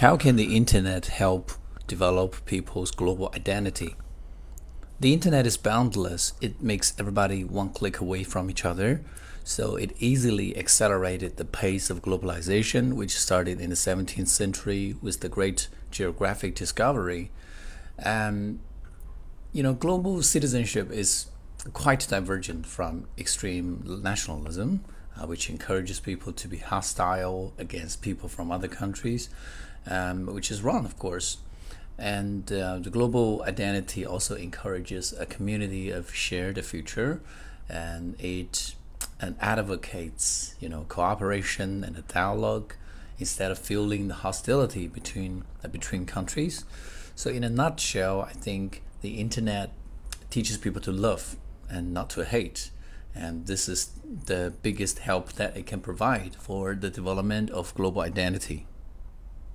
How can the internet help develop people's global identity? The internet is boundless. It makes everybody one click away from each other. So it easily accelerated the pace of globalization, which started in the 17th century with the great geographic discovery. Um, you know, global citizenship is quite divergent from extreme nationalism, uh, which encourages people to be hostile against people from other countries, um, which is wrong, of course. And uh, the global identity also encourages a community of shared future, and it and advocates, you know, cooperation and a dialogue instead of fueling the hostility between uh, between countries. So, in a nutshell, I think the internet teaches people to love and not to hate, and this is the biggest help that it can provide for the development of global identity.